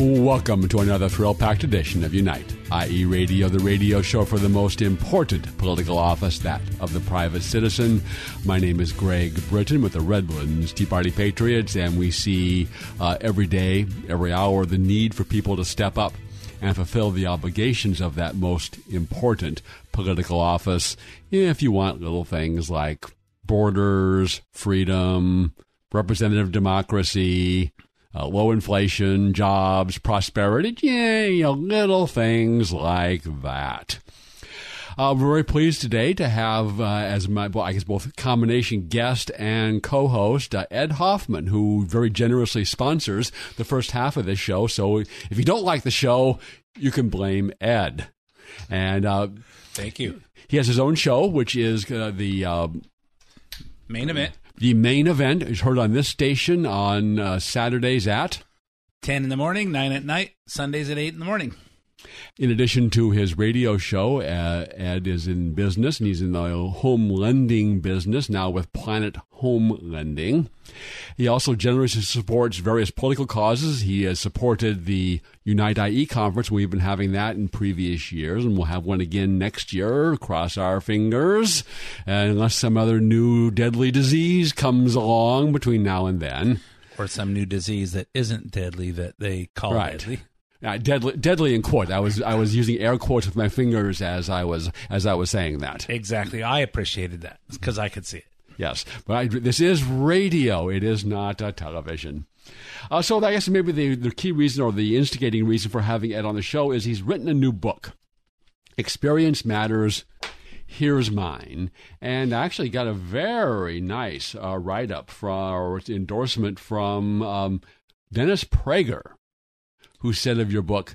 Welcome to another thrill packed edition of Unite, i.e., Radio, the radio show for the most important political office, that of the private citizen. My name is Greg Britton with the Redlands Tea Party Patriots, and we see uh, every day, every hour, the need for people to step up and fulfill the obligations of that most important political office. If you want little things like borders, freedom, representative democracy, uh, low inflation, jobs, prosperity, yeah, you know, little things like that. Uh, we're very pleased today to have uh, as my, well, I guess both combination guest and co-host uh, Ed Hoffman, who very generously sponsors the first half of this show. So if you don't like the show, you can blame Ed. And uh, thank you. He has his own show, which is uh, the uh, main event the main event is heard on this station on uh, Saturdays at 10 in the morning, 9 at night, Sundays at 8 in the morning. In addition to his radio show, uh, Ed is in business and he's in the home lending business now with Planet Home Lending. He also generously supports various political causes. He has supported the Unite IE conference. We've been having that in previous years, and we'll have one again next year. Cross our fingers, unless some other new deadly disease comes along between now and then. Or some new disease that isn't deadly that they call right. deadly. Uh, deadly, deadly in quote. I was I was using air quotes with my fingers as I was as I was saying that. Exactly. I appreciated that because I could see it. Yes, but I, this is radio. It is not uh, television. Uh, so I guess maybe the, the key reason or the instigating reason for having Ed on the show is he's written a new book. Experience matters. Here's mine, and I actually got a very nice uh, write up from or endorsement from um, Dennis Prager, who said of your book,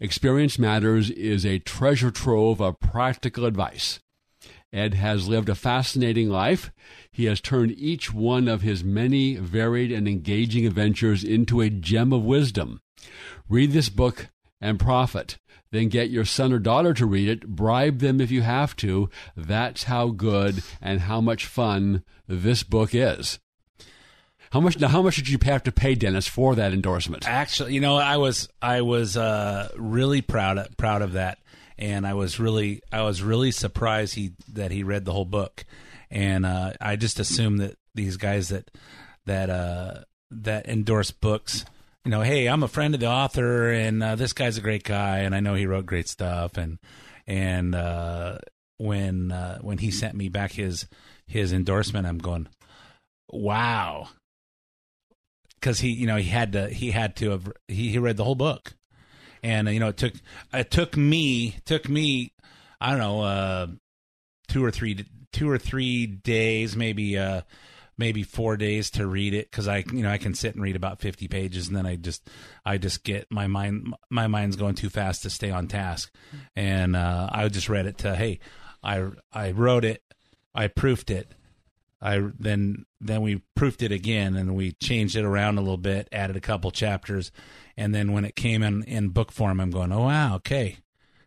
Experience Matters is a treasure trove of practical advice. Ed has lived a fascinating life. He has turned each one of his many varied and engaging adventures into a gem of wisdom. Read this book and profit. Then get your son or daughter to read it. Bribe them if you have to. That's how good and how much fun this book is. How much now? How much did you have to pay Dennis for that endorsement? Actually, you know, I was I was uh, really proud of, proud of that and I was really I was really surprised he that he read the whole book, and uh, I just assumed that these guys that that uh, that endorse books, you know, hey, I'm a friend of the author, and uh, this guy's a great guy, and I know he wrote great stuff, and and uh, when uh, when he sent me back his his endorsement, I'm going, wow, because he you know he had to he had to have he, he read the whole book. And uh, you know it took it took me took me I don't know uh, two or three two or three days maybe uh, maybe four days to read it because I you know I can sit and read about fifty pages and then I just I just get my mind my mind's going too fast to stay on task. And uh, I just read it to hey I I wrote it I proofed it I then then we proofed it again and we changed it around a little bit added a couple chapters. And then when it came in in book form, I'm going, oh wow, okay,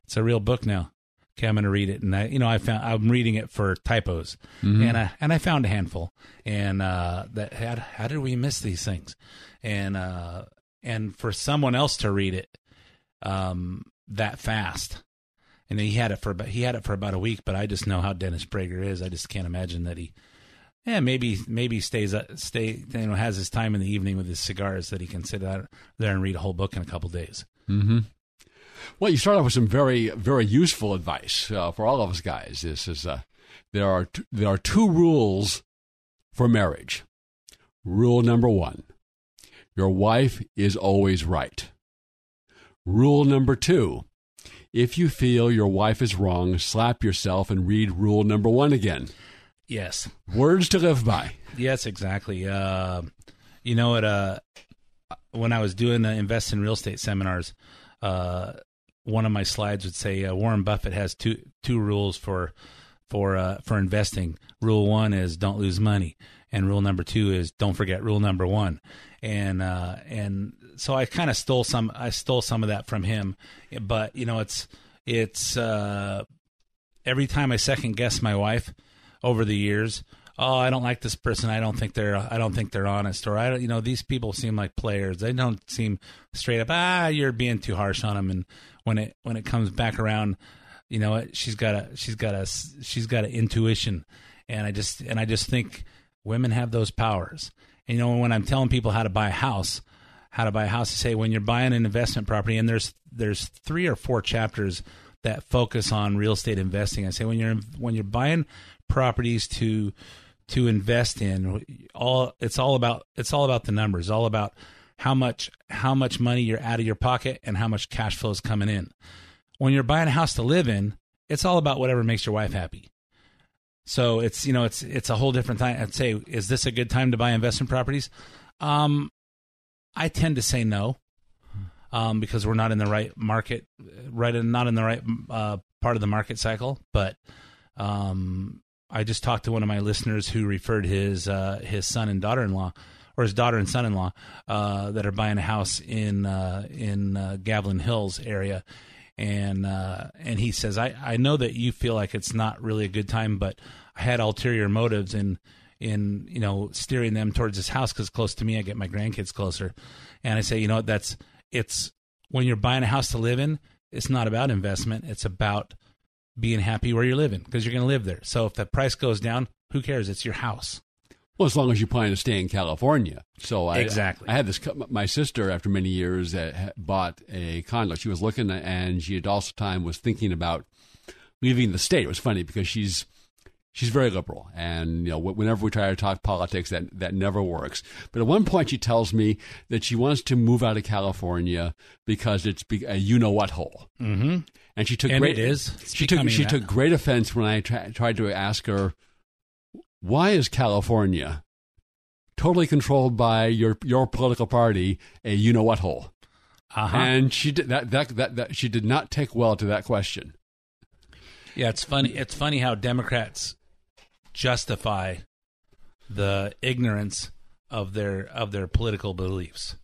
it's a real book now. Okay, I'm going to read it, and I, you know, I found I'm reading it for typos, mm-hmm. and I and I found a handful, and uh, that how, how did we miss these things, and uh, and for someone else to read it, um, that fast, and he had it for about he had it for about a week, but I just know how Dennis Prager is. I just can't imagine that he yeah, maybe maybe stays stay you know has his time in the evening with his cigars that he can sit out there and read a whole book in a couple days. Mm-hmm. Well, you start off with some very very useful advice uh, for all of us guys. This is uh, there are t- there are two rules for marriage. Rule number one: your wife is always right. Rule number two: if you feel your wife is wrong, slap yourself and read rule number one again. Yes. Words to live by. Yes, exactly. Uh, you know, at uh, when I was doing the invest in real estate seminars, uh, one of my slides would say uh, Warren Buffett has two two rules for for uh, for investing. Rule one is don't lose money, and rule number two is don't forget rule number one. And uh, and so I kind of stole some I stole some of that from him, but you know it's it's uh, every time I second guess my wife over the years. Oh, I don't like this person. I don't think they're. I don't think they're honest. Or I don't. You know, these people seem like players. They don't seem straight up. Ah, you're being too harsh on them. And when it when it comes back around, you know, she's got a she's got a she's got an intuition. And I just and I just think women have those powers. And you know, when I'm telling people how to buy a house, how to buy a house, I say when you're buying an investment property, and there's there's three or four chapters that focus on real estate investing. I say when you're when you're buying properties to to invest in. All it's all about it's all about the numbers all about how much how much money you're out of your pocket and how much cash flow is coming in. When you're buying a house to live in it's all about whatever makes your wife happy. So it's you know it's it's a whole different time. I'd say is this a good time to buy investment properties? Um i tend to say no um because we're not in the right market right in, not in the right uh, part of the market cycle but um I just talked to one of my listeners who referred his uh, his son and daughter in law, or his daughter and son in law, uh, that are buying a house in uh, in uh, Gavilan Hills area, and uh, and he says, I, I know that you feel like it's not really a good time, but I had ulterior motives in in you know steering them towards this house because close to me, I get my grandkids closer, and I say, you know that's it's when you're buying a house to live in, it's not about investment, it's about being happy where you're living because you're going to live there. So if the price goes down, who cares? It's your house. Well, as long as you plan to stay in California. So I, exactly. I had this. My sister, after many years, uh, bought a condo. She was looking, and she at also time was thinking about leaving the state. It was funny because she's she's very liberal, and you know, whenever we try to talk politics, that that never works. But at one point, she tells me that she wants to move out of California because it's a you know what hole. Mm-hmm. And she took and great. It is. She took she took great offense when I tra- tried to ask her, "Why is California totally controlled by your your political party a you know what hole?" Uh-huh. And she did that, that that that she did not take well to that question. Yeah, it's funny. It's funny how Democrats justify the ignorance of their of their political beliefs.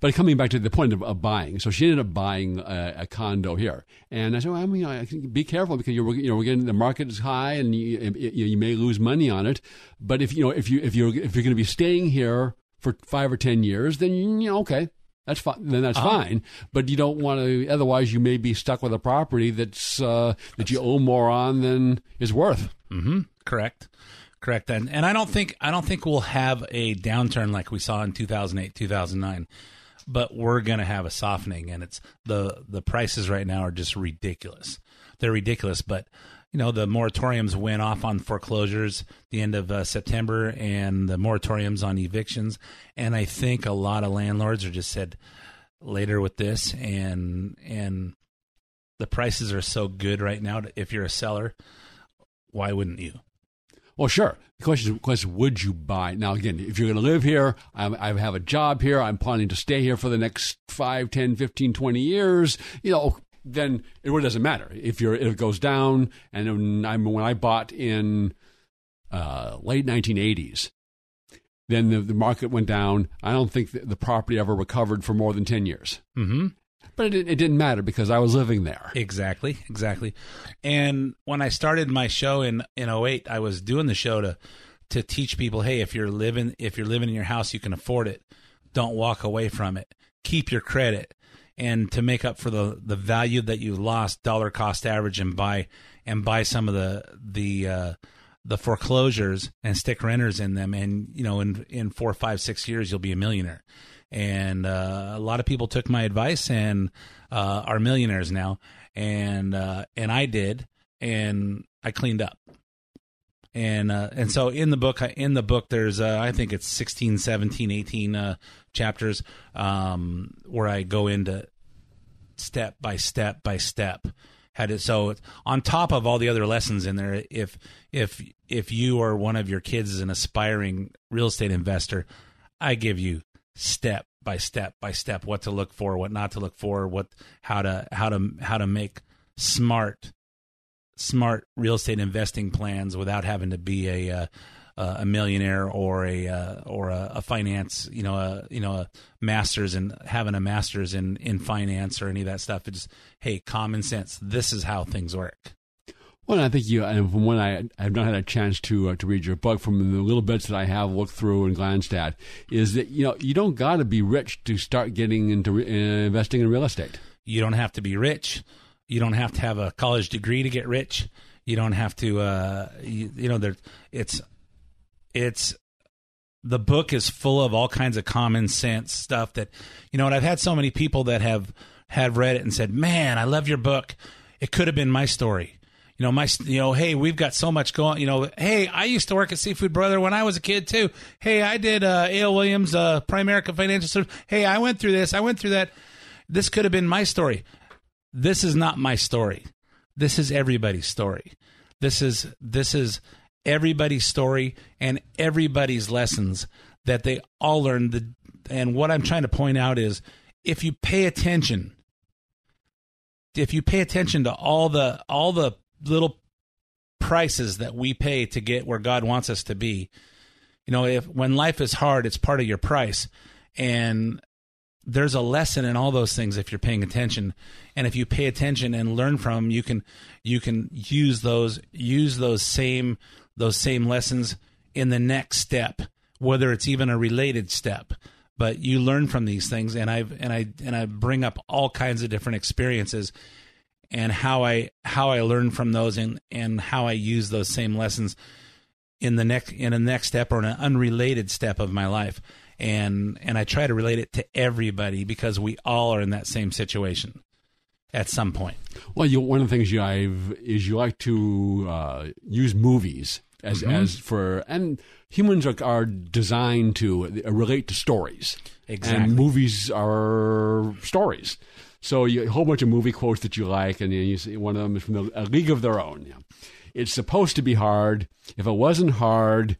But coming back to the point of, of buying, so she ended up buying a, a, condo here, and I said, well, I mean, I be careful because you're you know we're getting the market is high and you, you, you may lose money on it. But if you know if you if you're if you're going to be staying here for five or ten years, then you know okay, that's fine. Then that's uh-huh. fine. But you don't want to. Otherwise, you may be stuck with a property that's uh, that you owe more on than is worth. Mm-hmm. Correct. Correct. And and I don't think I don't think we'll have a downturn like we saw in 2008, 2009. But we're going to have a softening and it's the the prices right now are just ridiculous. They're ridiculous, but you know the moratoriums went off on foreclosures the end of uh, September and the moratoriums on evictions and I think a lot of landlords are just said later with this and and the prices are so good right now if you're a seller why wouldn't you well, sure. The question is, would you buy? Now, again, if you're going to live here, I'm, I have a job here, I'm planning to stay here for the next 5, 10, 15, 20 years, you know, then it really doesn't matter. If, you're, if it goes down, and I when I bought in uh, late 1980s, then the, the market went down. I don't think the property ever recovered for more than 10 years. Mm-hmm. But it, it didn't matter because I was living there. Exactly, exactly. And when I started my show in in 08, I was doing the show to to teach people, hey, if you're living if you're living in your house, you can afford it. Don't walk away from it. Keep your credit. And to make up for the the value that you lost, dollar cost average and buy and buy some of the the uh, the foreclosures and stick renters in them and you know in in four five six years you'll be a millionaire and uh, a lot of people took my advice and uh, are millionaires now. And uh, and I did, and I cleaned up. And uh, and so in the book, in the book, there's uh, I think it's 16, 17, 18 uh, chapters um, where I go into step by step by step how to so on top of all the other lessons in there if if if you or one of your kids is an aspiring real estate investor i give you step by step by step what to look for what not to look for what how to how to how to make smart smart real estate investing plans without having to be a uh, a millionaire or a uh, or a, a, finance you know a you know a masters and having a masters in in finance or any of that stuff. It's just hey common sense this is how things work well, I think you, and from when I have not had a chance to uh, to read your book, from the little bits that I have looked through and glanced at, is that you know you don't got to be rich to start getting into re- uh, investing in real estate. You don't have to be rich. You don't have to have a college degree to get rich. You don't have to, uh, you, you know, there. It's it's the book is full of all kinds of common sense stuff that you know. And I've had so many people that have have read it and said, "Man, I love your book. It could have been my story." You know, my, you know, hey, we've got so much going. You know, hey, I used to work at Seafood Broiler when I was a kid too. Hey, I did uh, A.L. Williams, uh, Primerica Financial Service. Hey, I went through this. I went through that. This could have been my story. This is not my story. This is everybody's story. This is this is everybody's story and everybody's lessons that they all learned. The, and what I'm trying to point out is if you pay attention, if you pay attention to all the all the little prices that we pay to get where God wants us to be, you know, if when life is hard, it's part of your price. And there's a lesson in all those things if you're paying attention and if you pay attention and learn from them you can you can use those use those same those same lessons in the next step, whether it's even a related step. But you learn from these things, and I've and I and I bring up all kinds of different experiences and how I how I learn from those and and how I use those same lessons in the next in a next step or in an unrelated step of my life and and I try to relate it to everybody because we all are in that same situation at some point. Well, you, one of the things you I've, is you like to uh, use movies as mm-hmm. as for and humans are, are designed to uh, relate to stories. Exactly. And movies are stories. So you, a whole bunch of movie quotes that you like, and you see one of them is from the, A League of Their Own. It's supposed to be hard. If it wasn't hard,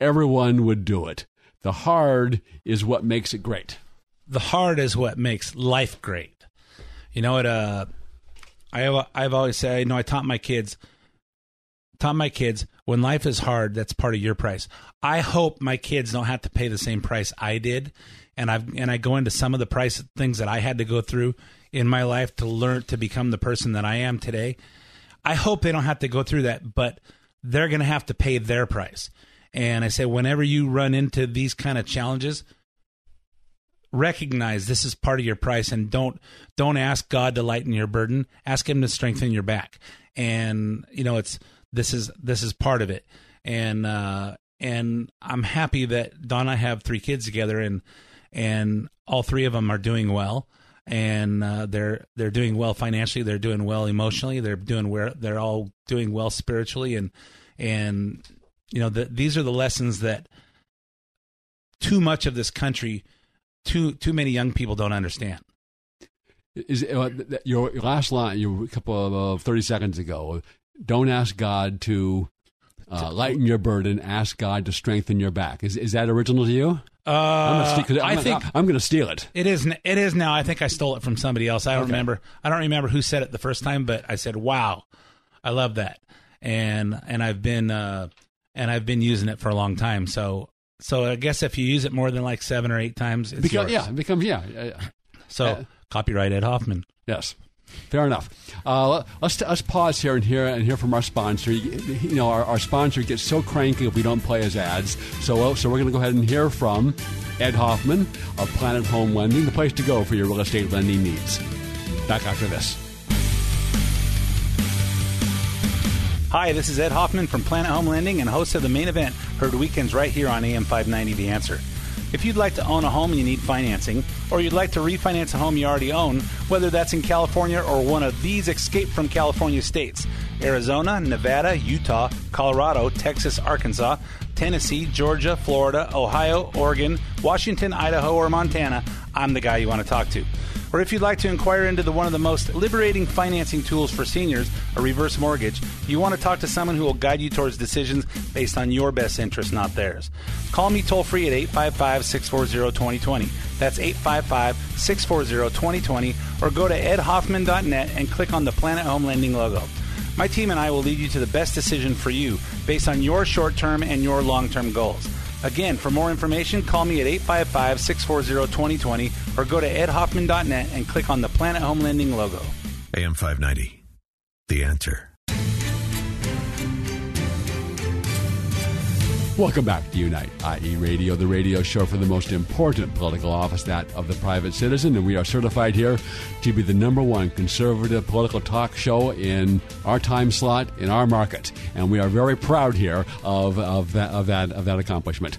everyone would do it. The hard is what makes it great. The hard is what makes life great. You know what? Uh, I I've always said, you know, I taught my kids, taught my kids when life is hard, that's part of your price. I hope my kids don't have to pay the same price I did, and I've and I go into some of the price things that I had to go through in my life to learn to become the person that I am today. I hope they don't have to go through that, but they're going to have to pay their price. And I say, whenever you run into these kind of challenges, recognize this is part of your price and don't don't ask God to lighten your burden. Ask him to strengthen your back. And you know, it's this is this is part of it. And uh and I'm happy that Don and I have three kids together and and all three of them are doing well and uh, they're they're doing well financially they're doing well emotionally they're doing where they're all doing well spiritually and and you know the, these are the lessons that too much of this country too too many young people don't understand. Is uh, your last line? You a couple of uh, thirty seconds ago. Don't ask God to uh, lighten your burden. Ask God to strengthen your back. Is is that original to you? Uh, I'm gonna I think I'm going to steal it. It is. It is now. I think I stole it from somebody else. I don't okay. remember. I don't remember who said it the first time, but I said, "Wow, I love that," and and I've been uh, and I've been using it for a long time. So so I guess if you use it more than like seven or eight times, it's yours. yeah, it becomes yeah. So uh, copyright Ed Hoffman. Yes. Fair enough. Uh, let's let's pause here and hear and hear from our sponsor. You know, our, our sponsor gets so cranky if we don't play his ads. So uh, so we're going to go ahead and hear from Ed Hoffman of Planet Home Lending, the place to go for your real estate lending needs. Back after this. Hi, this is Ed Hoffman from Planet Home Lending and host of the main event, heard weekends right here on AM 590 The Answer. If you'd like to own a home and you need financing, or you'd like to refinance a home you already own, whether that's in California or one of these escape from California states Arizona, Nevada, Utah, Colorado, Texas, Arkansas Tennessee, Georgia, Florida, Ohio, Oregon, Washington, Idaho, or Montana, I'm the guy you want to talk to. Or if you'd like to inquire into the one of the most liberating financing tools for seniors, a reverse mortgage, you want to talk to someone who will guide you towards decisions based on your best interest, not theirs. Call me toll free at 855 640 2020. That's 855 640 2020, or go to edhoffman.net and click on the Planet Home Lending logo. My team and I will lead you to the best decision for you based on your short term and your long term goals. Again, for more information, call me at 855 640 2020 or go to edhoffman.net and click on the Planet Home Lending logo. AM 590. The answer. Welcome back to Unite, i.e., Radio, the radio show for the most important political office, that of the private citizen. And we are certified here to be the number one conservative political talk show in our time slot, in our market. And we are very proud here of, of, that, of, that, of that accomplishment.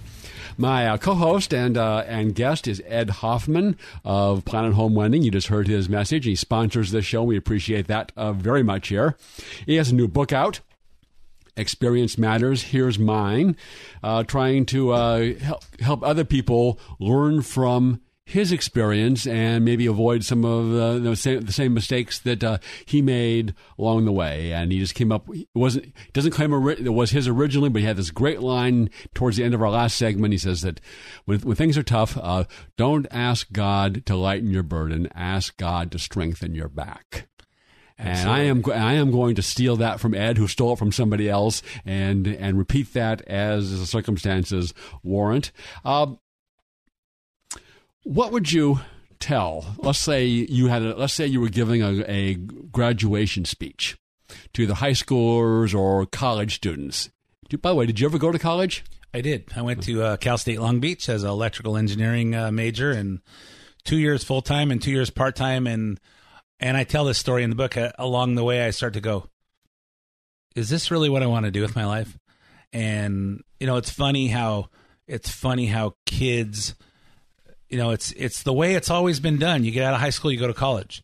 My uh, co-host and uh, and guest is Ed Hoffman of Planet Home Lending. You just heard his message. He sponsors this show. We appreciate that uh, very much here. He has a new book out experience matters. Here's mine, uh, trying to uh, help help other people learn from his experience and maybe avoid some of uh, the, same, the same mistakes that uh, he made along the way. And he just came up. It wasn't doesn't claim it was his originally, but he had this great line towards the end of our last segment. He says that when when things are tough, uh, don't ask God to lighten your burden. Ask God to strengthen your back. And I am I am going to steal that from Ed, who stole it from somebody else, and and repeat that as the circumstances warrant. Uh, what would you tell? Let's say you had a, let's say you were giving a, a graduation speech to either high schoolers or college students. By the way, did you ever go to college? I did. I went to uh, Cal State Long Beach as an electrical engineering uh, major, and two years full time and two years part time, and and I tell this story in the book. Uh, along the way, I start to go, "Is this really what I want to do with my life?" And you know, it's funny how it's funny how kids, you know, it's it's the way it's always been done. You get out of high school, you go to college,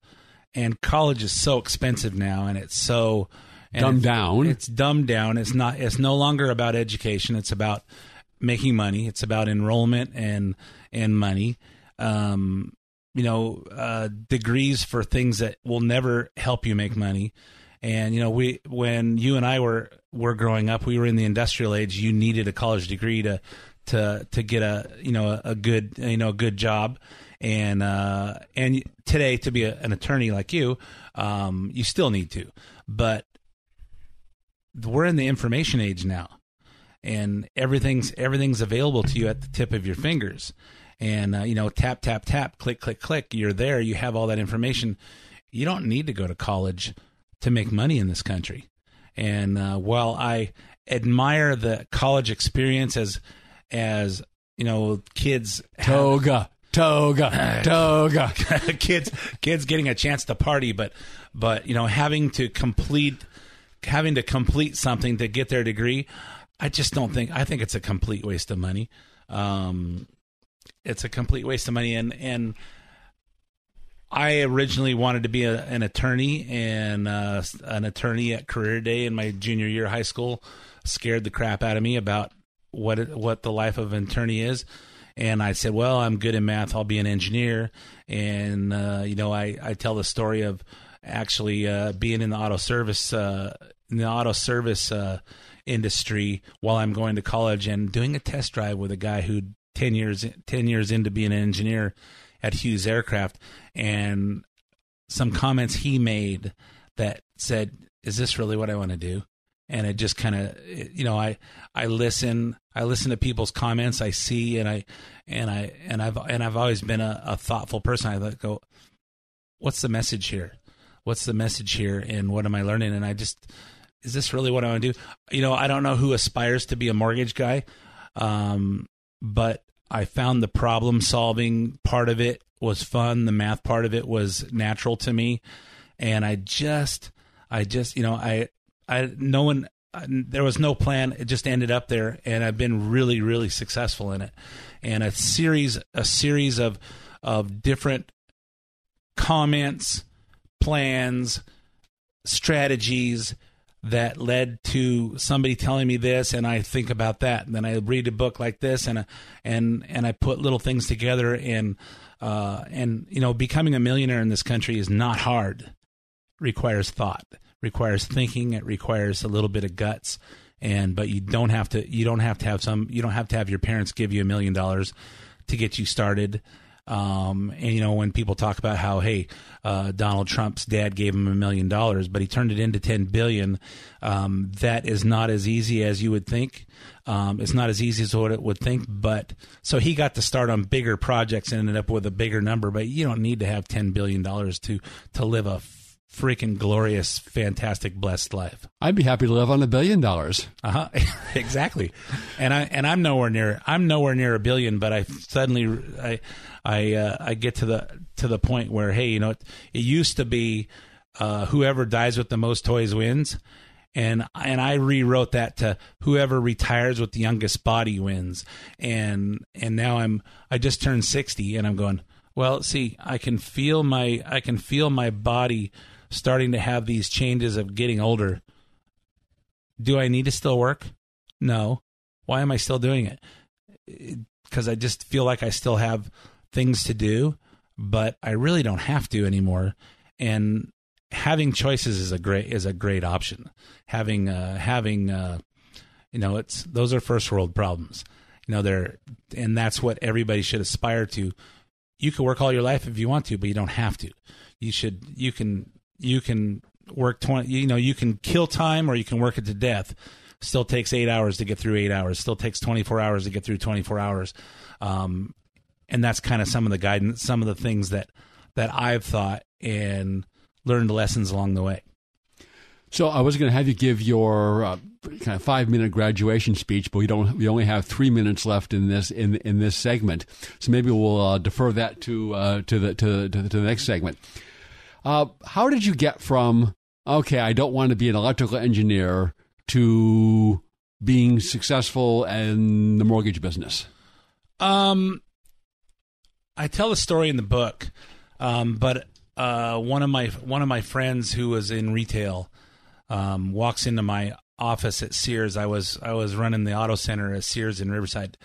and college is so expensive now, and it's so and Dumbed it's, down. It's dumbed down. It's not. It's no longer about education. It's about making money. It's about enrollment and and money. Um, you know, uh, degrees for things that will never help you make money. And you know, we when you and I were were growing up, we were in the industrial age. You needed a college degree to to to get a you know a, a good you know a good job. And uh, and today to be a, an attorney like you, um, you still need to. But we're in the information age now, and everything's everything's available to you at the tip of your fingers and uh, you know tap tap tap click click click you're there you have all that information. You don't need to go to college to make money in this country. And uh, while i admire the college experience as as you know kids Toga, toga, toga. kids kids getting a chance to party but but you know having to complete having to complete something to get their degree i just don't think i think it's a complete waste of money. Um it's a complete waste of money. And and I originally wanted to be a, an attorney and uh, an attorney at career day in my junior year of high school scared the crap out of me about what it, what the life of an attorney is. And I said well I'm good in math. I'll be an engineer. And uh, you know I, I tell the story of actually uh, being in the auto service uh, in the auto service uh, industry while I'm going to college and doing a test drive with a guy who 10 years 10 years into being an engineer at Hughes Aircraft and some comments he made that said is this really what I want to do? And it just kind of you know I I listen I listen to people's comments I see and I and I and I've and I've always been a, a thoughtful person. I let go what's the message here? What's the message here and what am I learning? And I just is this really what I want to do? You know I don't know who aspires to be a mortgage guy. Um but I found the problem solving part of it was fun. The math part of it was natural to me, and I just, I just, you know, I, I, no one, there was no plan. It just ended up there, and I've been really, really successful in it. And a series, a series of, of different comments, plans, strategies, that led to somebody telling me this and I think about that. And then I read a book like this and and and I put little things together and uh, and you know becoming a millionaire in this country is not hard. Requires thought requires thinking it requires a little bit of guts and but you don't have to you don't have to have some you don't have to have your parents give you a million dollars to get you started um, and you know when people talk about how hey uh, Donald Trump's dad gave him a million dollars, but he turned it into ten billion. Um, that is not as easy as you would think. Um, it's not as easy as what it would think. But so he got to start on bigger projects and ended up with a bigger number. But you don't need to have ten billion dollars to to live a freaking glorious, fantastic, blessed life. I'd be happy to live on a billion dollars. Uh huh. exactly. And I and I'm nowhere near I'm nowhere near a billion, but I suddenly I I uh, I get to the to the point where hey, you know, it, it used to be uh, whoever dies with the most toys wins. And and I rewrote that to whoever retires with the youngest body wins. And and now I'm I just turned 60 and I'm going, well, see, I can feel my I can feel my body starting to have these changes of getting older. Do I need to still work? No. Why am I still doing it? Because I just feel like I still have things to do, but I really don't have to anymore. And having choices is a great is a great option. Having uh, having uh, you know it's those are first world problems. You know they're and that's what everybody should aspire to. You can work all your life if you want to, but you don't have to. You should you can you can work 20 you know you can kill time or you can work it to death still takes eight hours to get through eight hours still takes 24 hours to get through 24 hours um, and that's kind of some of the guidance some of the things that that i've thought and learned lessons along the way so I was going to have you give your uh, kind of five minute graduation speech, but we don't. We only have three minutes left in this in in this segment. So maybe we'll uh, defer that to uh, to the to, to, to the next segment. Uh, how did you get from okay, I don't want to be an electrical engineer to being successful in the mortgage business? Um, I tell the story in the book, um, but uh, one of my one of my friends who was in retail um, walks into my office at Sears. I was I was running the auto center at Sears in Riverside,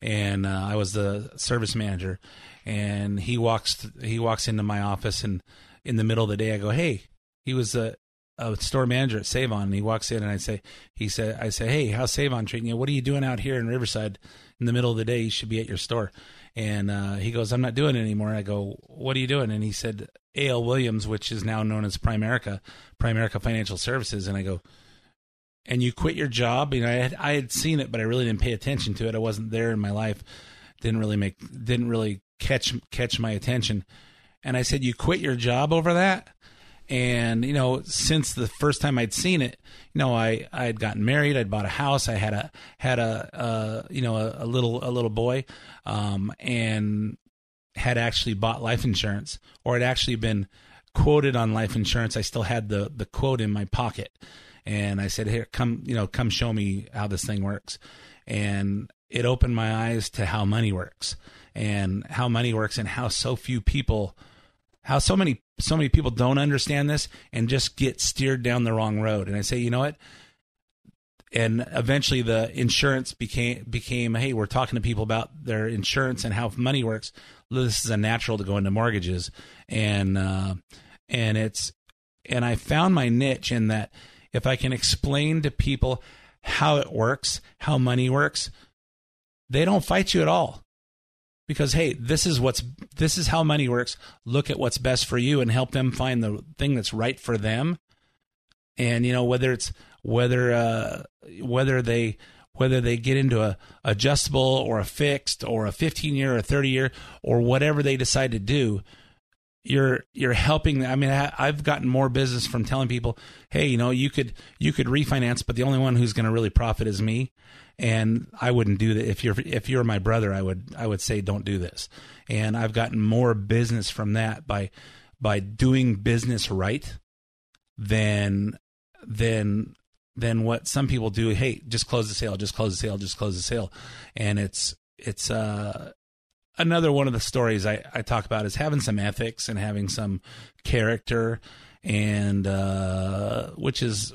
and uh, I was the service manager. And he walks he walks into my office and in the middle of the day, I go, "Hey," he was a, a store manager at Sav-On, and he walks in and I say, "He said, I say, hey, how's Sav-On treating you? What are you doing out here in Riverside in the middle of the day? You should be at your store." And uh, he goes, "I'm not doing it anymore." I go, "What are you doing?" And he said, "A.L. Williams, which is now known as Primerica, Primerica Financial Services." And I go, "And you quit your job?" You know, I had, I had seen it, but I really didn't pay attention to it. I wasn't there in my life. Didn't really make, didn't really catch catch my attention. And I said, You quit your job over that? And, you know, since the first time I'd seen it, you know, I, I had gotten married, I'd bought a house, I had a, had a, uh, you know, a, a, little, a little boy, um, and had actually bought life insurance or had actually been quoted on life insurance. I still had the, the quote in my pocket. And I said, here, come, you know, come show me how this thing works. And it opened my eyes to how money works and how money works and how so few people how so many so many people don't understand this and just get steered down the wrong road. And I say, you know what? And eventually, the insurance became became, hey, we're talking to people about their insurance and how money works. This is a natural to go into mortgages, and uh, and it's and I found my niche in that if I can explain to people how it works, how money works, they don't fight you at all because hey this is what's this is how money works. Look at what's best for you and help them find the thing that's right for them. And you know whether it's whether uh whether they whether they get into a adjustable or a fixed or a 15 year or 30 year or whatever they decide to do you're you're helping i mean i've gotten more business from telling people hey you know you could you could refinance but the only one who's going to really profit is me and I wouldn't do that. If you're if you're my brother I would I would say don't do this. And I've gotten more business from that by by doing business right than than than what some people do. Hey just close the sale just close the sale just close the sale. And it's it's uh another one of the stories I, I talk about is having some ethics and having some character and uh which is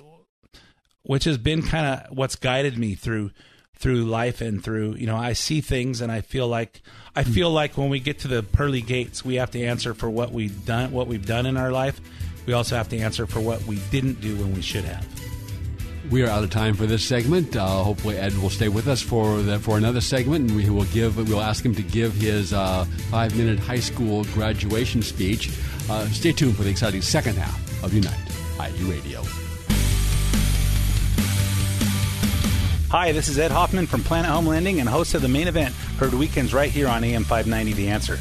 which has been kind of what's guided me through through life and through you know I see things and I feel like I feel like when we get to the pearly gates we have to answer for what we've done what we've done in our life we also have to answer for what we didn't do when we should have We are out of time for this segment. Uh, hopefully, Ed will stay with us for the, for another segment, and we will give we'll ask him to give his uh, five minute high school graduation speech. Uh, stay tuned for the exciting second half of Unite, IE Radio. Hi, this is Ed Hoffman from Planet Home Lending and host of the main event, heard weekends right here on AM 590 The Answer.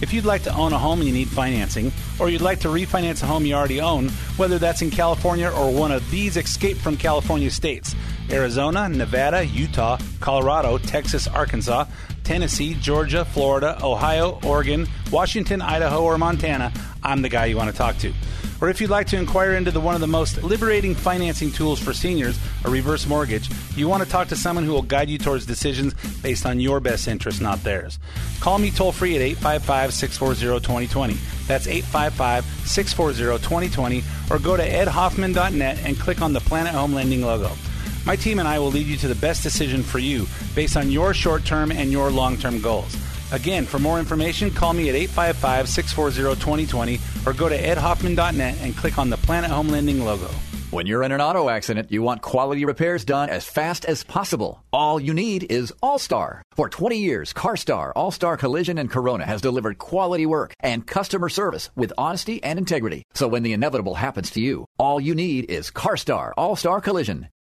If you'd like to own a home and you need financing, or you'd like to refinance a home you already own, whether that's in California or one of these escape from California states Arizona, Nevada, Utah, Colorado, Texas, Arkansas, Tennessee, Georgia, Florida, Ohio, Oregon, Washington, Idaho, or Montana, I'm the guy you want to talk to. Or if you'd like to inquire into the one of the most liberating financing tools for seniors, a reverse mortgage, you want to talk to someone who will guide you towards decisions based on your best interest, not theirs. Call me toll free at 855 640 2020. That's 855 640 2020. Or go to edhoffman.net and click on the Planet Home Lending logo. My team and I will lead you to the best decision for you based on your short term and your long term goals. Again, for more information, call me at 855 640 2020 or go to edhoffman.net and click on the Planet Home Lending logo. When you're in an auto accident, you want quality repairs done as fast as possible. All you need is All Star. For 20 years, CarStar, All Star Collision, and Corona has delivered quality work and customer service with honesty and integrity. So when the inevitable happens to you, all you need is CarStar, All Star Collision.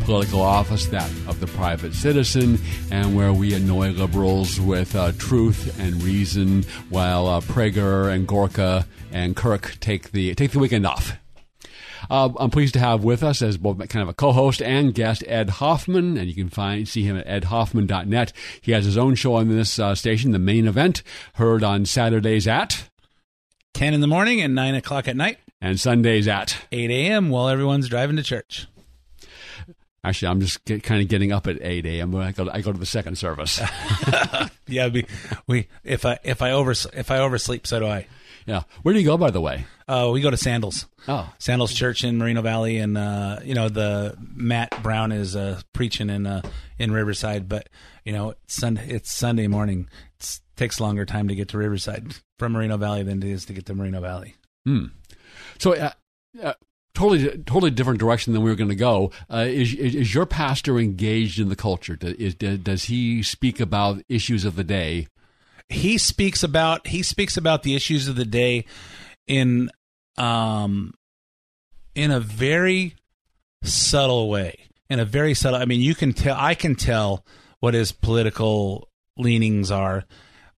political office, that of the private citizen, and where we annoy liberals with uh, truth and reason, while uh, Prager and Gorka and Kirk take the take the weekend off. Uh, I'm pleased to have with us as both kind of a co-host and guest Ed Hoffman, and you can find see him at edhoffman.net. He has his own show on this uh, station, the main event, heard on Saturdays at 10 in the morning and 9 o'clock at night, and Sundays at 8 a.m. while everyone's driving to church. Actually, I'm just get, kind of getting up at 8 a.m. I go, to, I go to the second service. Yeah, we, we if I if I over if I oversleep, so do I. yeah. Where do you go, by the way? Uh, we go to Sandals. Oh. Sandals Church in Moreno Valley, and uh, you know the Matt Brown is uh, preaching in uh, in Riverside, but you know it's Sunday, it's Sunday morning. It takes longer time to get to Riverside from Moreno Valley than it is to get to Moreno Valley. Hmm. So, uh, uh, totally, totally different direction than we were going to go. Uh, is, is your pastor engaged in the culture? Does, does he speak about issues of the day? he speaks about he speaks about the issues of the day in um in a very subtle way in a very subtle i mean you can tell i can tell what his political leanings are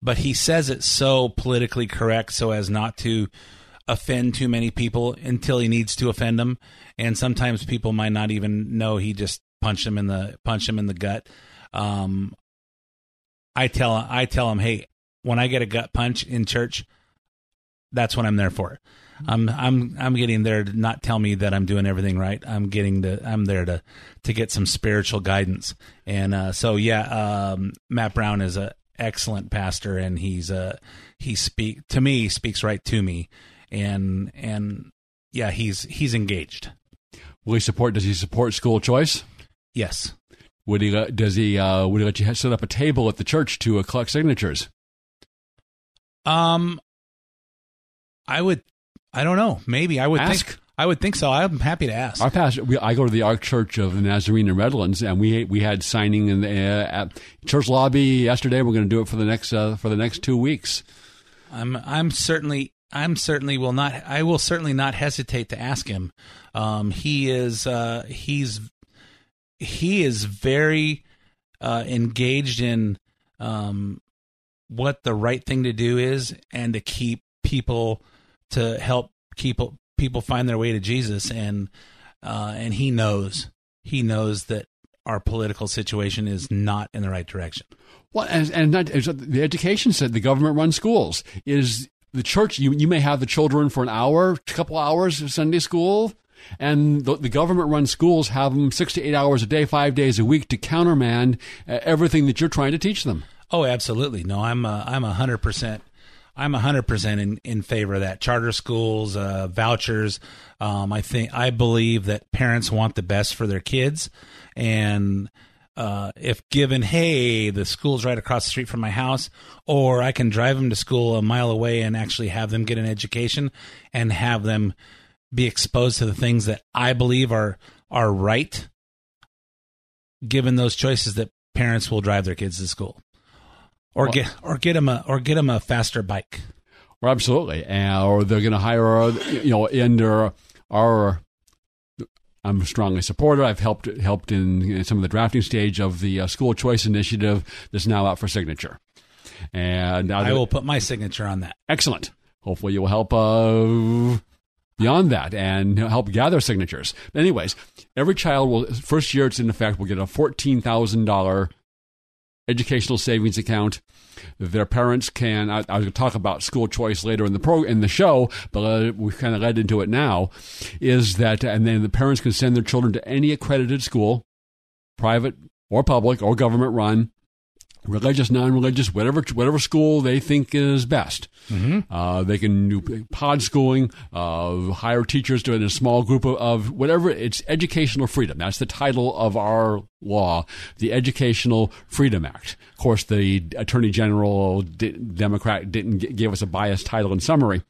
but he says it so politically correct so as not to offend too many people until he needs to offend them and sometimes people might not even know he just punched him in the punched him in the gut um I tell I tell him, hey, when I get a gut punch in church, that's what I'm there for. I'm I'm I'm getting there to not tell me that I'm doing everything right. I'm getting to I'm there to to get some spiritual guidance. And uh, so yeah, um, Matt Brown is a excellent pastor, and he's uh he speak to me speaks right to me, and and yeah, he's he's engaged. Will he support? Does he support school choice? Yes. Would he? let- Does he? Uh, would he let you set up a table at the church to uh, collect signatures? Um, I would. I don't know. Maybe I would Ask. think. I would think so. I'm happy to ask. Our pastor, we, I go to the Ark Church of the Nazarene in Redlands, and we we had signing in the uh, church lobby yesterday. We're going to do it for the next uh, for the next two weeks. I'm I'm certainly I'm certainly will not I will certainly not hesitate to ask him. Um, he is uh, he's he is very uh, engaged in um, what the right thing to do is and to keep people to help keep people find their way to Jesus and uh, and he knows he knows that our political situation is not in the right direction. Well, and, and not, the education said the government run schools is the church. You you may have the children for an hour, a couple hours of Sunday school, and the, the government run schools have them six to eight hours a day, five days a week to countermand uh, everything that you're trying to teach them. Oh, absolutely. No, I'm uh, I'm a hundred percent. I'm a hundred percent in in favor of that. Charter schools, uh, vouchers. Um, I think I believe that parents want the best for their kids, and uh, if given, hey, the school's right across the street from my house, or I can drive them to school a mile away and actually have them get an education and have them be exposed to the things that I believe are are right. Given those choices, that parents will drive their kids to school, or well, get or get them a or get them a faster bike. Well, absolutely, uh, or they're going to hire, you know, under our I'm a strongly supporter. I've helped helped in, in some of the drafting stage of the uh, school choice initiative that's now out for signature. And I will put my signature on that. Excellent. Hopefully, you will help uh, beyond that and help gather signatures. Anyways, every child will first year it's in effect will get a fourteen thousand dollar educational savings account their parents can. I, I will talk about school choice later in the pro in the show, but uh, we kind of led into it now. Is that and then the parents can send their children to any accredited school, private or public or government run, religious, non-religious, whatever whatever school they think is best. Mm-hmm. Uh, they can do pod schooling, uh, hire teachers to in a small group of, of, whatever. It's educational freedom. That's the title of our law, the Educational Freedom Act. Of course, the Attorney General Democrat didn't give us a biased title and summary.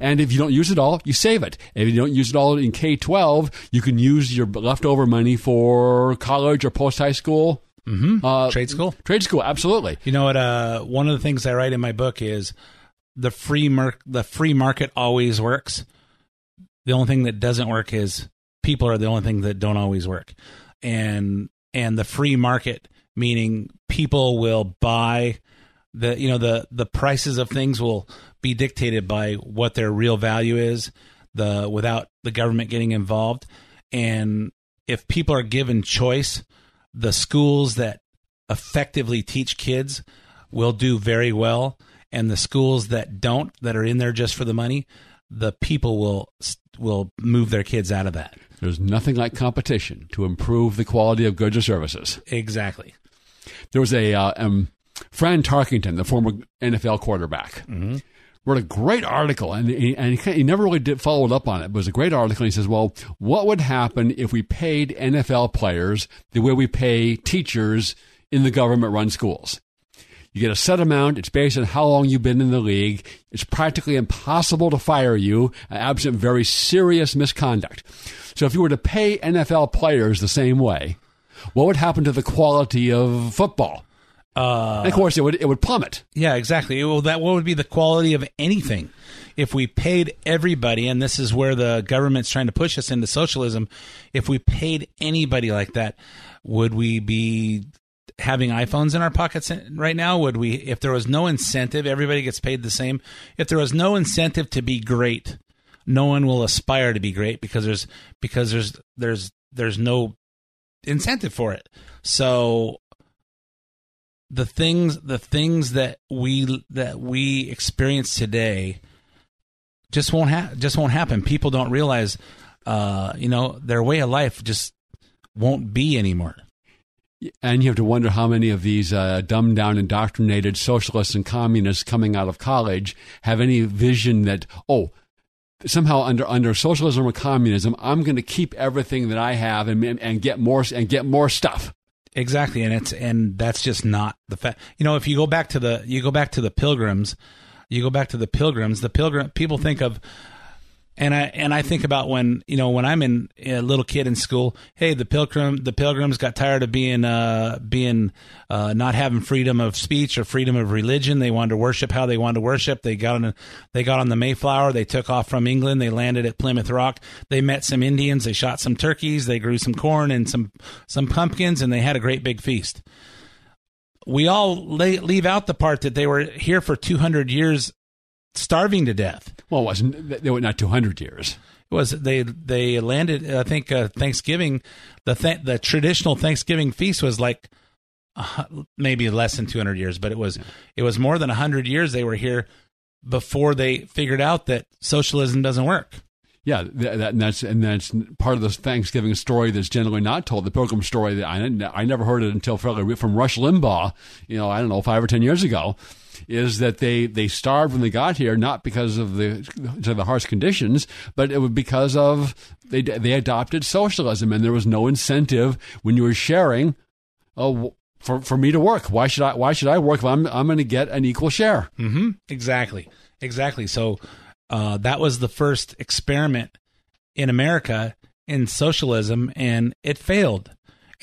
And if you don't use it all, you save it. If you don't use it all in K 12, you can use your leftover money for college or post high school Mm-hmm. Uh, trade school. Trade school, absolutely. You know what? Uh, one of the things I write in my book is the free mar- the free market always works. The only thing that doesn't work is people are the only thing that don't always work, and and the free market meaning people will buy the you know the the prices of things will be dictated by what their real value is the without the government getting involved and if people are given choice the schools that effectively teach kids will do very well. And the schools that don't that are in there just for the money the people will will move their kids out of that. There's nothing like competition to improve the quality of goods or services. Exactly. There was a uh, um, fran tarkenton the former nfl quarterback mm-hmm wrote a great article, and he, and he, never really did followed up on it. But it was a great article. And he says, "Well, what would happen if we paid NFL players the way we pay teachers in the government-run schools?" You get a set amount. It's based on how long you've been in the league. It's practically impossible to fire you, absent very serious misconduct. So if you were to pay NFL players the same way, what would happen to the quality of football? Uh, and of course, it would it would plummet. Yeah, exactly. Well, that what would be the quality of anything if we paid everybody? And this is where the government's trying to push us into socialism. If we paid anybody like that, would we be having iPhones in our pockets right now? Would we, if there was no incentive, everybody gets paid the same? If there was no incentive to be great, no one will aspire to be great because there's because there's there's there's no incentive for it. So the things the things that we that we experience today just won't ha- just won't happen. People don't realize, uh, you know, their way of life just won't be anymore. And you have to wonder how many of these uh, dumbed down, indoctrinated socialists and communists coming out of college have any vision that oh, somehow under under socialism or communism, I'm going to keep everything that I have and and get more and get more stuff. Exactly, and it's and that's just not the fact. You know, if you go back to the you go back to the pilgrims, you go back to the pilgrims. The pilgrim people think of and I and I think about when you know when I'm in a little kid in school. Hey, the pilgrim the pilgrims got tired of being uh, being uh, not having freedom of speech or freedom of religion. They wanted to worship how they wanted to worship. They got on they got on the Mayflower. They took off from England. They landed at Plymouth Rock. They met some Indians. They shot some turkeys. They grew some corn and some some pumpkins, and they had a great big feast. We all lay, leave out the part that they were here for 200 years starving to death. Well, it wasn't they were not two hundred years. It was they they landed? I think uh, Thanksgiving, the th- the traditional Thanksgiving feast was like uh, maybe less than two hundred years, but it was it was more than hundred years. They were here before they figured out that socialism doesn't work. Yeah, that, that, and that's and that's part of the Thanksgiving story that's generally not told. The Pilgrim story that I I never heard it until fairly from Rush Limbaugh. You know, I don't know five or ten years ago, is that they they starved when they got here not because of the to the harsh conditions, but it was because of they they adopted socialism and there was no incentive when you were sharing. Oh, for for me to work. Why should I? Why should I work if I'm I'm going to get an equal share? Mm-hmm. Exactly. Exactly. So uh, that was the first experiment in America in socialism, and it failed.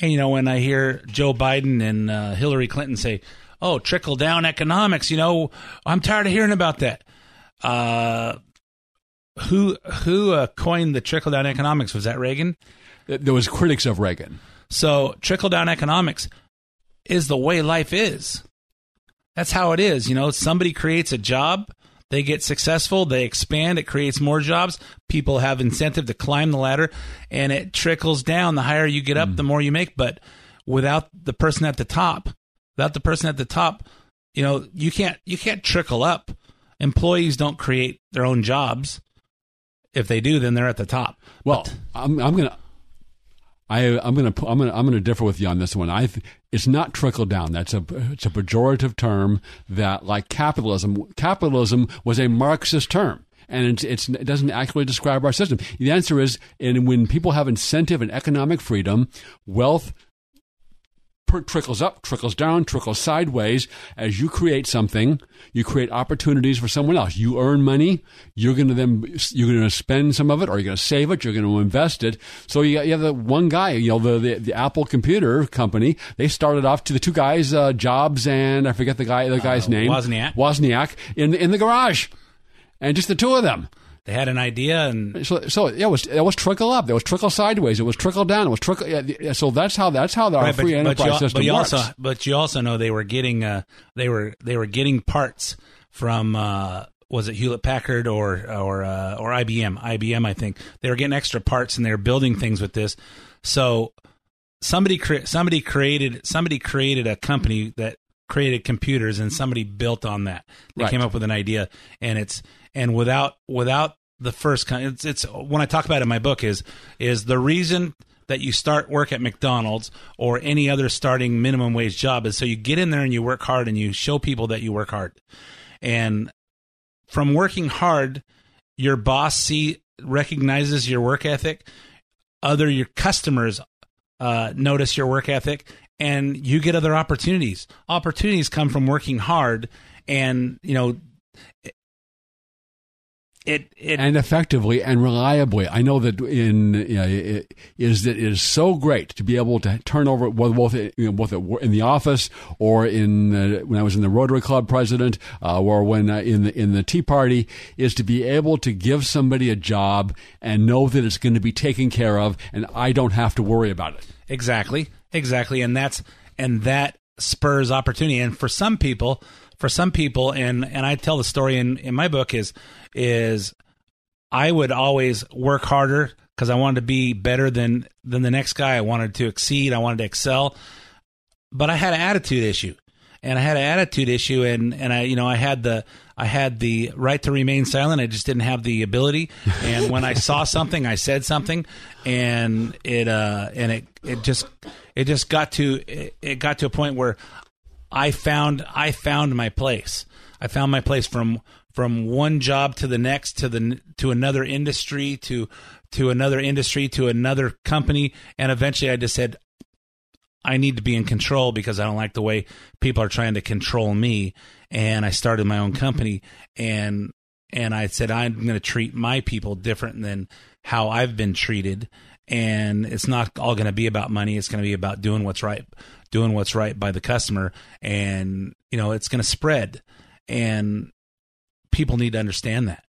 And you know, when I hear Joe Biden and uh, Hillary Clinton say, "Oh, trickle down economics," you know, I'm tired of hearing about that. Uh, who who uh, coined the trickle down economics? Was that Reagan? There was critics of Reagan. So trickle down economics is the way life is. That's how it is. You know, somebody creates a job, they get successful, they expand, it creates more jobs. People have incentive to climb the ladder, and it trickles down. The higher you get up, mm. the more you make. But without the person at the top, without the person at the top, you know, you can't you can't trickle up. Employees don't create their own jobs. If they do, then they're at the top. Well, but, I'm I'm gonna I, am going to I'm going to I'm going to differ with you on this one. I it's not trickle down. That's a it's a pejorative term that like capitalism. Capitalism was a Marxist term. And it's, it's, it doesn't accurately describe our system. The answer is, and when people have incentive and economic freedom, wealth trickles up, trickles down, trickles sideways. As you create something, you create opportunities for someone else. You earn money. You're going to then you're going to spend some of it, or you're going to save it. You're going to invest it. So you, you have the one guy, you know, the, the, the Apple Computer Company. They started off to the two guys, uh, Jobs and I forget the guy the guy's uh, name, Wozniak. Wozniak in in the garage, and just the two of them they had an idea and so so it was it was trickle up. It was trickle sideways. It was trickle down. It was trickle. Yeah, so that's how that's how the right, free but, enterprise but you, system but you works. Also, but you also know they were getting uh, they were they were getting parts from uh, was it Hewlett Packard or or uh, or IBM? IBM, I think they were getting extra parts and they were building things with this. So somebody cre- somebody created somebody created a company that created computers and somebody built on that. They right. came up with an idea and it's and without without the first kind it's, it's when I talk about it in my book is is the reason that you start work at McDonald's or any other starting minimum wage job is so you get in there and you work hard and you show people that you work hard. And from working hard, your boss see recognizes your work ethic, other your customers uh, notice your work ethic, and you get other opportunities. Opportunities come from working hard, and you know it, it and effectively and reliably. I know that in you know, it is that it is so great to be able to turn over both you know, both in the office or in uh, when I was in the Rotary Club president uh, or when uh, in the in the Tea Party is to be able to give somebody a job and know that it's going to be taken care of and I don't have to worry about it. Exactly, exactly, and that's and that spurs opportunity. And for some people, for some people, and and I tell the story in in my book is is I would always work harder because I wanted to be better than than the next guy. I wanted to exceed. I wanted to excel, but I had an attitude issue, and I had an attitude issue, and and I you know I had the I had the right to remain silent. I just didn't have the ability. And when I saw something, I said something, and it uh and it it just it just got to it, it got to a point where I found I found my place. I found my place from from one job to the next to the to another industry to to another industry to another company. And eventually I just said I need to be in control because I don't like the way people are trying to control me. And I started my own company and and I said I'm going to treat my people different than how I've been treated and it's not all going to be about money. It's going to be about doing what's right doing what's right by the customer. And you know it's going to spread. And people need to understand that.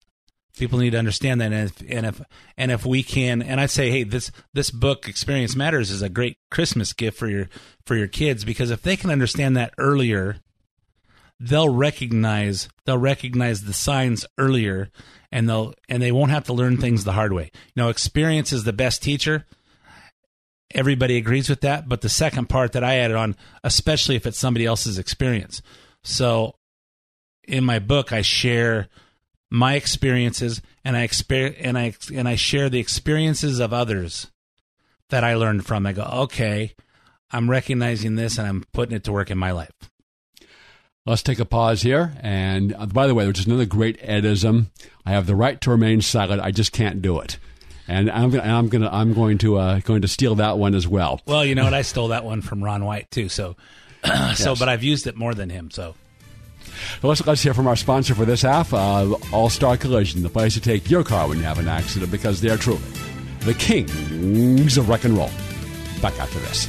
People need to understand that. And if, and if and if we can and i say hey this this book experience matters is a great christmas gift for your for your kids because if they can understand that earlier they'll recognize they'll recognize the signs earlier and they'll and they won't have to learn things the hard way. You know, experience is the best teacher. Everybody agrees with that, but the second part that I added on, especially if it's somebody else's experience. So in my book I share my experiences and I exper- and I and I share the experiences of others that I learned from. I go, "Okay, I'm recognizing this and I'm putting it to work in my life." Let's take a pause here. And uh, by the way, there's just another great Edism. I have the right to remain silent. I just can't do it. And I'm gonna, I'm gonna, I'm going to, uh, going to steal that one as well. Well, you know what? I stole that one from Ron White too. So, so, but I've used it more than him. So, So let's let's hear from our sponsor for this half, uh, All Star Collision, the place to take your car when you have an accident, because they're truly the kings of rock and roll. Back after this.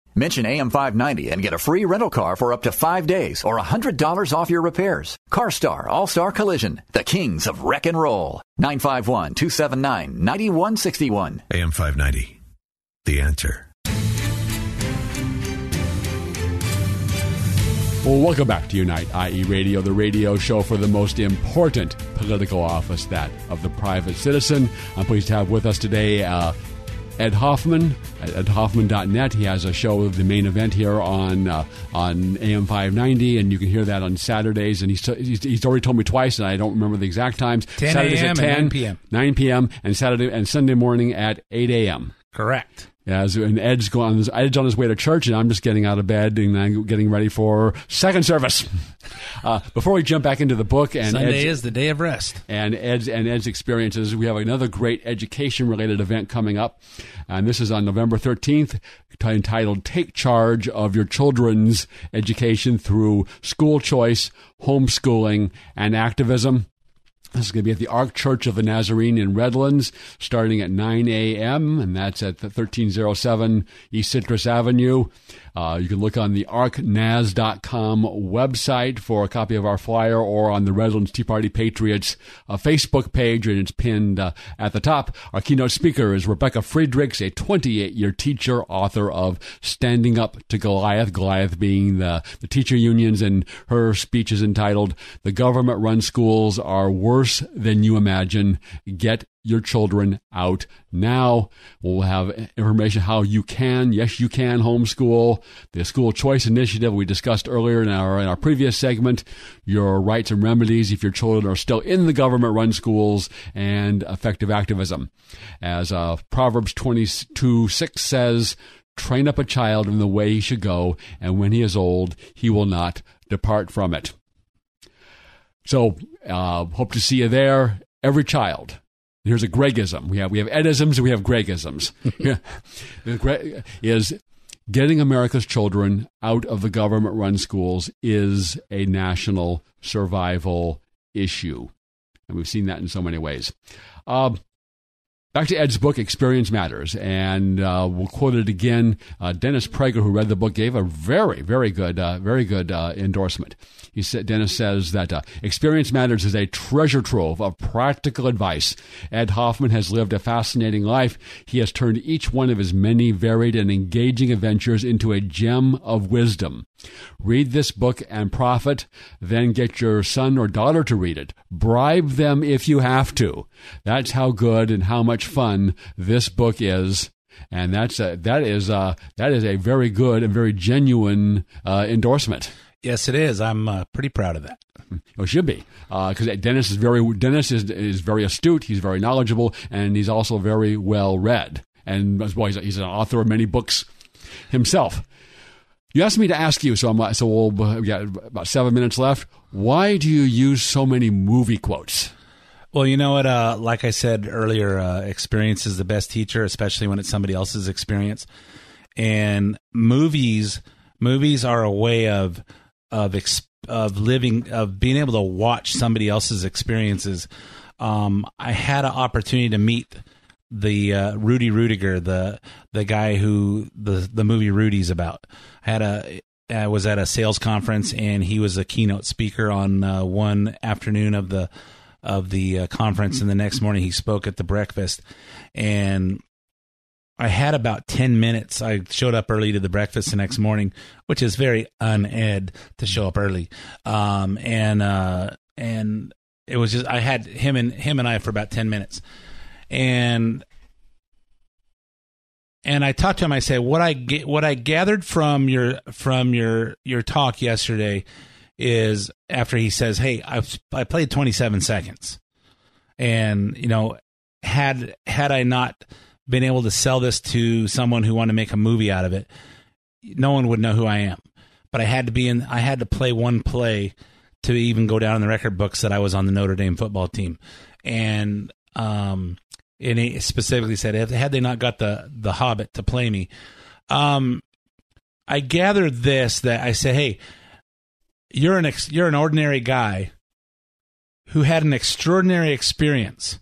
Mention AM590 and get a free rental car for up to five days or $100 off your repairs. CarStar All-Star Collision, the kings of wreck and roll. 951-279-9161. AM 590. The answer. Well, welcome back to Unite IE Radio, the radio show for the most important political office, that of the private citizen. I'm pleased to have with us today uh, Ed Hoffman at edhoffman.net. He has a show of the main event here on uh, on AM 590, and you can hear that on Saturdays. And he's, he's, he's already told me twice, and I don't remember the exact times. 10 Saturdays a.m. at and 10, 9 p.m.. 9 p.m. and Saturday and Sunday morning at 8 a.m. correct. As and Ed's going, Ed's on his way to church, and I'm just getting out of bed and I'm getting ready for second service. Uh, before we jump back into the book and Sunday Ed's, is the day of rest. and Ed's and Ed's experiences, we have another great education-related event coming up, and this is on November 13th, t- entitled "Take Charge of Your Children's Education Through School Choice, Homeschooling, and Activism." This is going to be at the Ark Church of the Nazarene in Redlands, starting at 9 a.m., and that's at the 1307 East Citrus Avenue. Uh, you can look on the arcnaz.com website for a copy of our flyer or on the Redlands Tea Party Patriots uh, Facebook page, and it's pinned uh, at the top. Our keynote speaker is Rebecca Friedrichs, a 28 year teacher, author of Standing Up to Goliath, Goliath being the, the teacher unions, and her speech is entitled The Government Run Schools Are Worse Than You Imagine. Get your children out now. We'll have information how you can, yes, you can homeschool. The school choice initiative we discussed earlier in our in our previous segment. Your rights and remedies if your children are still in the government run schools and effective activism. As uh, Proverbs twenty two six says. Train up a child in the way he should go, and when he is old, he will not depart from it. So, uh, hope to see you there. Every child. Here's a Gregism. We have we have Edisms we have Gregisms. Yeah. The Gre- is getting America's children out of the government-run schools is a national survival issue, and we've seen that in so many ways. Uh, Back to Ed's book, Experience Matters, and uh, we'll quote it again. Uh, Dennis Prager, who read the book, gave a very, very good, uh, very good uh, endorsement. He said, Dennis says that uh, Experience Matters is a treasure trove of practical advice. Ed Hoffman has lived a fascinating life. He has turned each one of his many varied and engaging adventures into a gem of wisdom. Read this book and profit, then get your son or daughter to read it. Bribe them if you have to. That's how good and how much fun this book is. And that's a, that is a, that is a very good and very genuine uh, endorsement. Yes, it is. I'm uh, pretty proud of that. It should be because Dennis is very Dennis is is very astute. He's very knowledgeable, and he's also very well read. And as well, he's, he's an author of many books himself. You asked me to ask you, so I'm so we'll, we got about seven minutes left. Why do you use so many movie quotes? Well, you know what? Uh, like I said earlier, uh, experience is the best teacher, especially when it's somebody else's experience. And movies, movies are a way of of ex- of living, of being able to watch somebody else's experiences. Um, I had an opportunity to meet the uh, Rudy Ruettiger, the the guy who the the movie Rudy's about. I had a I was at a sales conference and he was a keynote speaker on uh, one afternoon of the of the uh, conference, and the next morning he spoke at the breakfast, and I had about 10 minutes. I showed up early to the breakfast the next morning, which is very uned to show up early. Um, and, uh, and it was just, I had him and him and I for about 10 minutes and, and I talked to him. I said, what I get, what I gathered from your, from your, your talk yesterday is after he says, Hey, I, I played 27 seconds and, you know, had, had I not, been able to sell this to someone who wanted to make a movie out of it, no one would know who I am. But I had to be in. I had to play one play to even go down in the record books that I was on the Notre Dame football team, and um, and he specifically said, had they not got the the Hobbit to play me, um, I gathered this that I said, hey, you're an ex- you're an ordinary guy who had an extraordinary experience,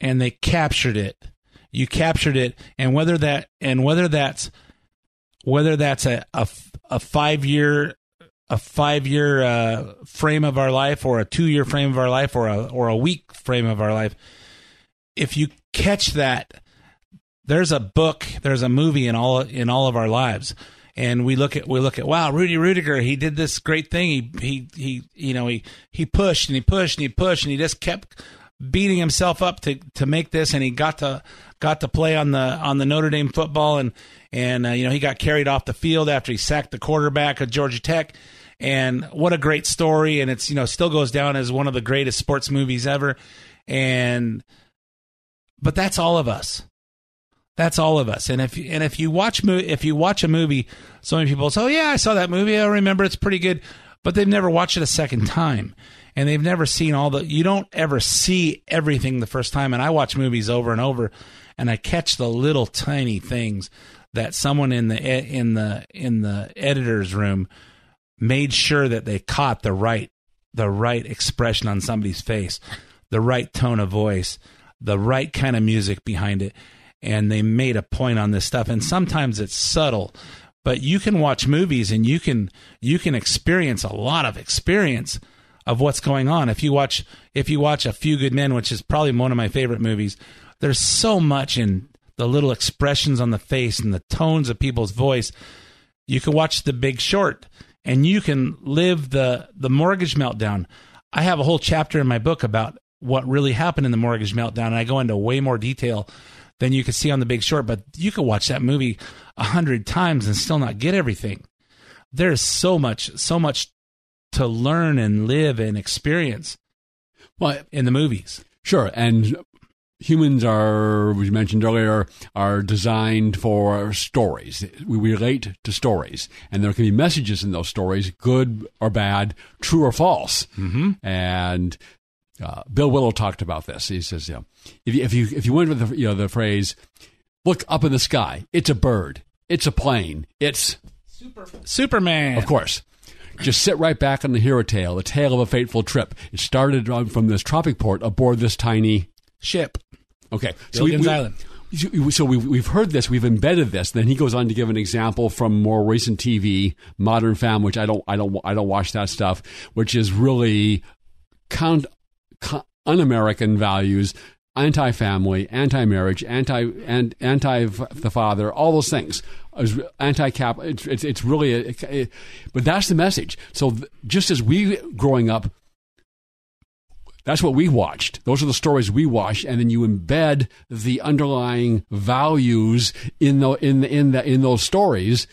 and they captured it. You captured it. And whether that and whether that's whether that's a a, a five year a five year uh, frame of our life or a two year frame of our life or a or a week frame of our life if you catch that there's a book there's a movie in all in all of our lives and we look at we look at wow Rudy Ruettiger he did this great thing he he he you know he he pushed and he pushed and he pushed and he just kept beating himself up to to make this and he got to got to play on the on the Notre Dame football, and and uh, you know he got carried off the field after he sacked the quarterback of Georgia Tech. And what a great story! And it's you know still goes down as one of the greatest sports movies ever. And but that's all of us. That's all of us. And if and if you watch if you watch a movie, so many people say, "Oh yeah, I saw that movie. I remember it's pretty good," but they've never watched it a second time and they've never seen all the you don't ever see everything the first time and i watch movies over and over and I catch the little tiny things that someone in the in the in the editor's room made sure that they caught the right the right expression on somebody's face, the right tone of voice, the right kind of music behind it, and they made a point on this stuff. And sometimes it's subtle, but you can watch movies and you can you can experience a lot of experience of what's going on. If you watch if you watch A Few Good Men, which is probably one of my favorite movies, there's so much in the little expressions on the face and the tones of people's voice. You can watch The Big Short and you can live the the mortgage meltdown. I have a whole chapter in my book about what really happened in the mortgage meltdown and I go into way more detail than you could see on The Big Short, but you could watch that movie a hundred times and still not get everything. There's so much, so much to learn and live and experience. Well, in the movies. Sure, and humans are, we mentioned earlier, are designed for stories. We relate to stories, and there can be messages in those stories, good or bad, true or false. Mm-hmm. And uh, Bill Whittle talked about this. He says, you know, if you, if you if you went with the you know the phrase, "Look up in the sky," it's a bird, it's a plane, it's Superman. Superman, of course. Just sit right back and hear a tale, a tale of a fateful trip. It started from this tropic port aboard this tiny ship. Okay, so we, we, Island. So we've, we've heard this, we've embedded this. Then he goes on to give an example from more recent TV, Modern Fam, which I don't, I don't, I don't watch that stuff, which is really count, un-American values, anti-family, anti-marriage, anti, and anti the father, all those things. Anti-cap. It's, it's, it's really, a, but that's the message. So th- just as we growing up that's what we watched. Those are the stories we watched, and then you embed the underlying values in the in the, in the, in those stories.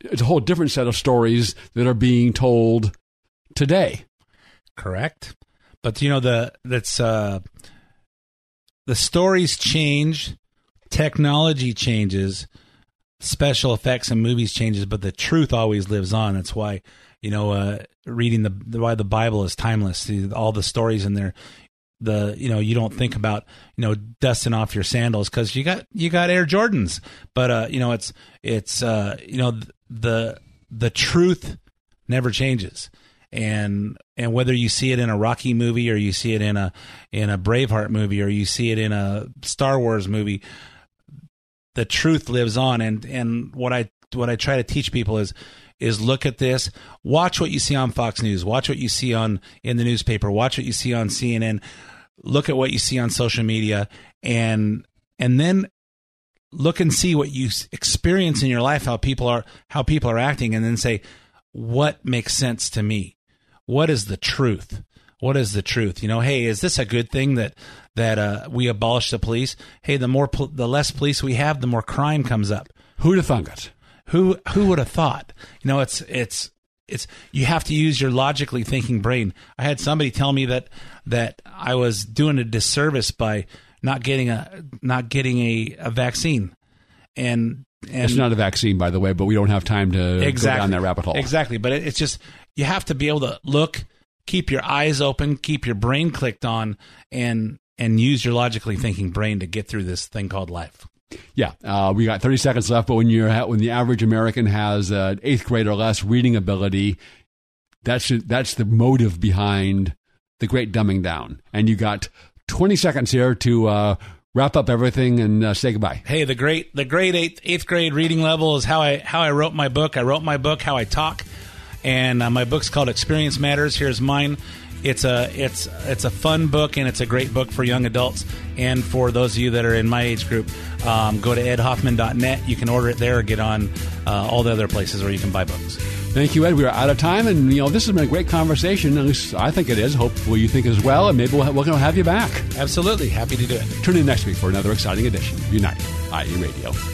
It's a whole different set of stories that are being told today. Correct, but you know the that's uh, the stories change, technology changes, special effects and movies changes, but the truth always lives on. That's why you know, uh, reading the why the Bible is timeless. All the stories in there, the you know you don't think about you know dusting off your sandals because you got you got Air Jordans, but uh, you know it's it's uh, you know the the truth never changes, and and whether you see it in a Rocky movie or you see it in a in a Braveheart movie or you see it in a Star Wars movie, the truth lives on. And and what I what I try to teach people is is look at this, watch what you see on Fox News, watch what you see on in the newspaper, watch what you see on CNN, look at what you see on social media, and and then look and see what you experience in your life, how people are how people are acting, and then say what makes sense to me. What is the truth? What is the truth? You know, hey, is this a good thing that that uh, we abolish the police? Hey, the more pol- the less police we have, the more crime comes up. Who'd have thunk it? Who who would have thought? You know, it's it's it's you have to use your logically thinking brain. I had somebody tell me that that I was doing a disservice by not getting a not getting a, a vaccine. And and it's not a vaccine, by the way, but we don't have time to exactly, go down that rabbit hole. Exactly, but it, it's just you have to be able to look, keep your eyes open, keep your brain clicked on, and and use your logically thinking brain to get through this thing called life. Yeah, uh, we got 30 seconds left, but when you're when the average American has uh, eighth grade or less reading ability, that's that's the motive behind the great dumbing down. And you got 20 seconds here to uh, wrap up everything and uh, say goodbye. Hey, the great the great eighth eighth grade reading level is how I how I wrote my book. I wrote my book how I talk, and uh, my book's called Experience Matters. Here's mine. It's a it's it's a fun book and it's a great book for young adults and for those of you that are in my age group. Um, go to edhoffman.net. You can order it there or get on uh, all the other places where you can buy books. Thank you, Ed. We are out of time, and you know this has been a great conversation. At least I think it is. Hopefully, you think as well, and maybe we'll, going to have you back. Absolutely, happy to do it. Tune in next week for another exciting edition of Unite IE Radio.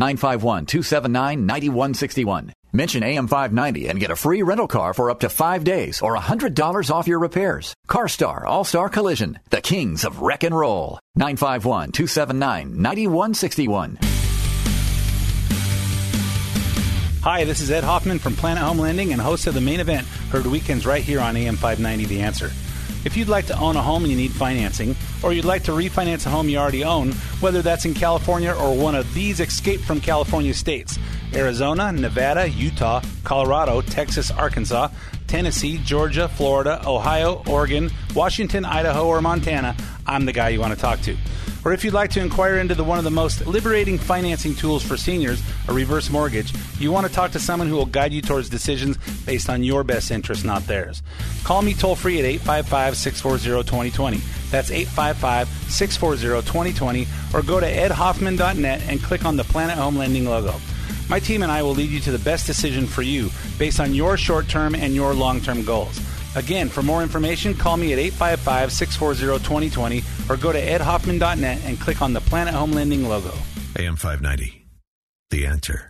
951-279-9161. Mention AM590 and get a free rental car for up to five days or $100 off your repairs. CarStar All-Star Collision, the kings of wreck and roll. 951-279-9161. Hi, this is Ed Hoffman from Planet Home Lending and host of the main event, heard weekends right here on AM590 The Answer. If you'd like to own a home and you need financing, or you'd like to refinance a home you already own, whether that's in California or one of these escape from California states Arizona, Nevada, Utah, Colorado, Texas, Arkansas, Tennessee, Georgia, Florida, Ohio, Oregon, Washington, Idaho, or Montana, I'm the guy you want to talk to. Or if you'd like to inquire into the, one of the most liberating financing tools for seniors, a reverse mortgage, you want to talk to someone who will guide you towards decisions based on your best interest, not theirs. Call me toll free at 855 640 2020. That's 855 640 2020, or go to edhoffman.net and click on the Planet Home Lending logo. My team and I will lead you to the best decision for you based on your short term and your long term goals. Again, for more information, call me at 855 640 2020 or go to edhoffman.net and click on the Planet Home Lending logo. AM 590. The answer.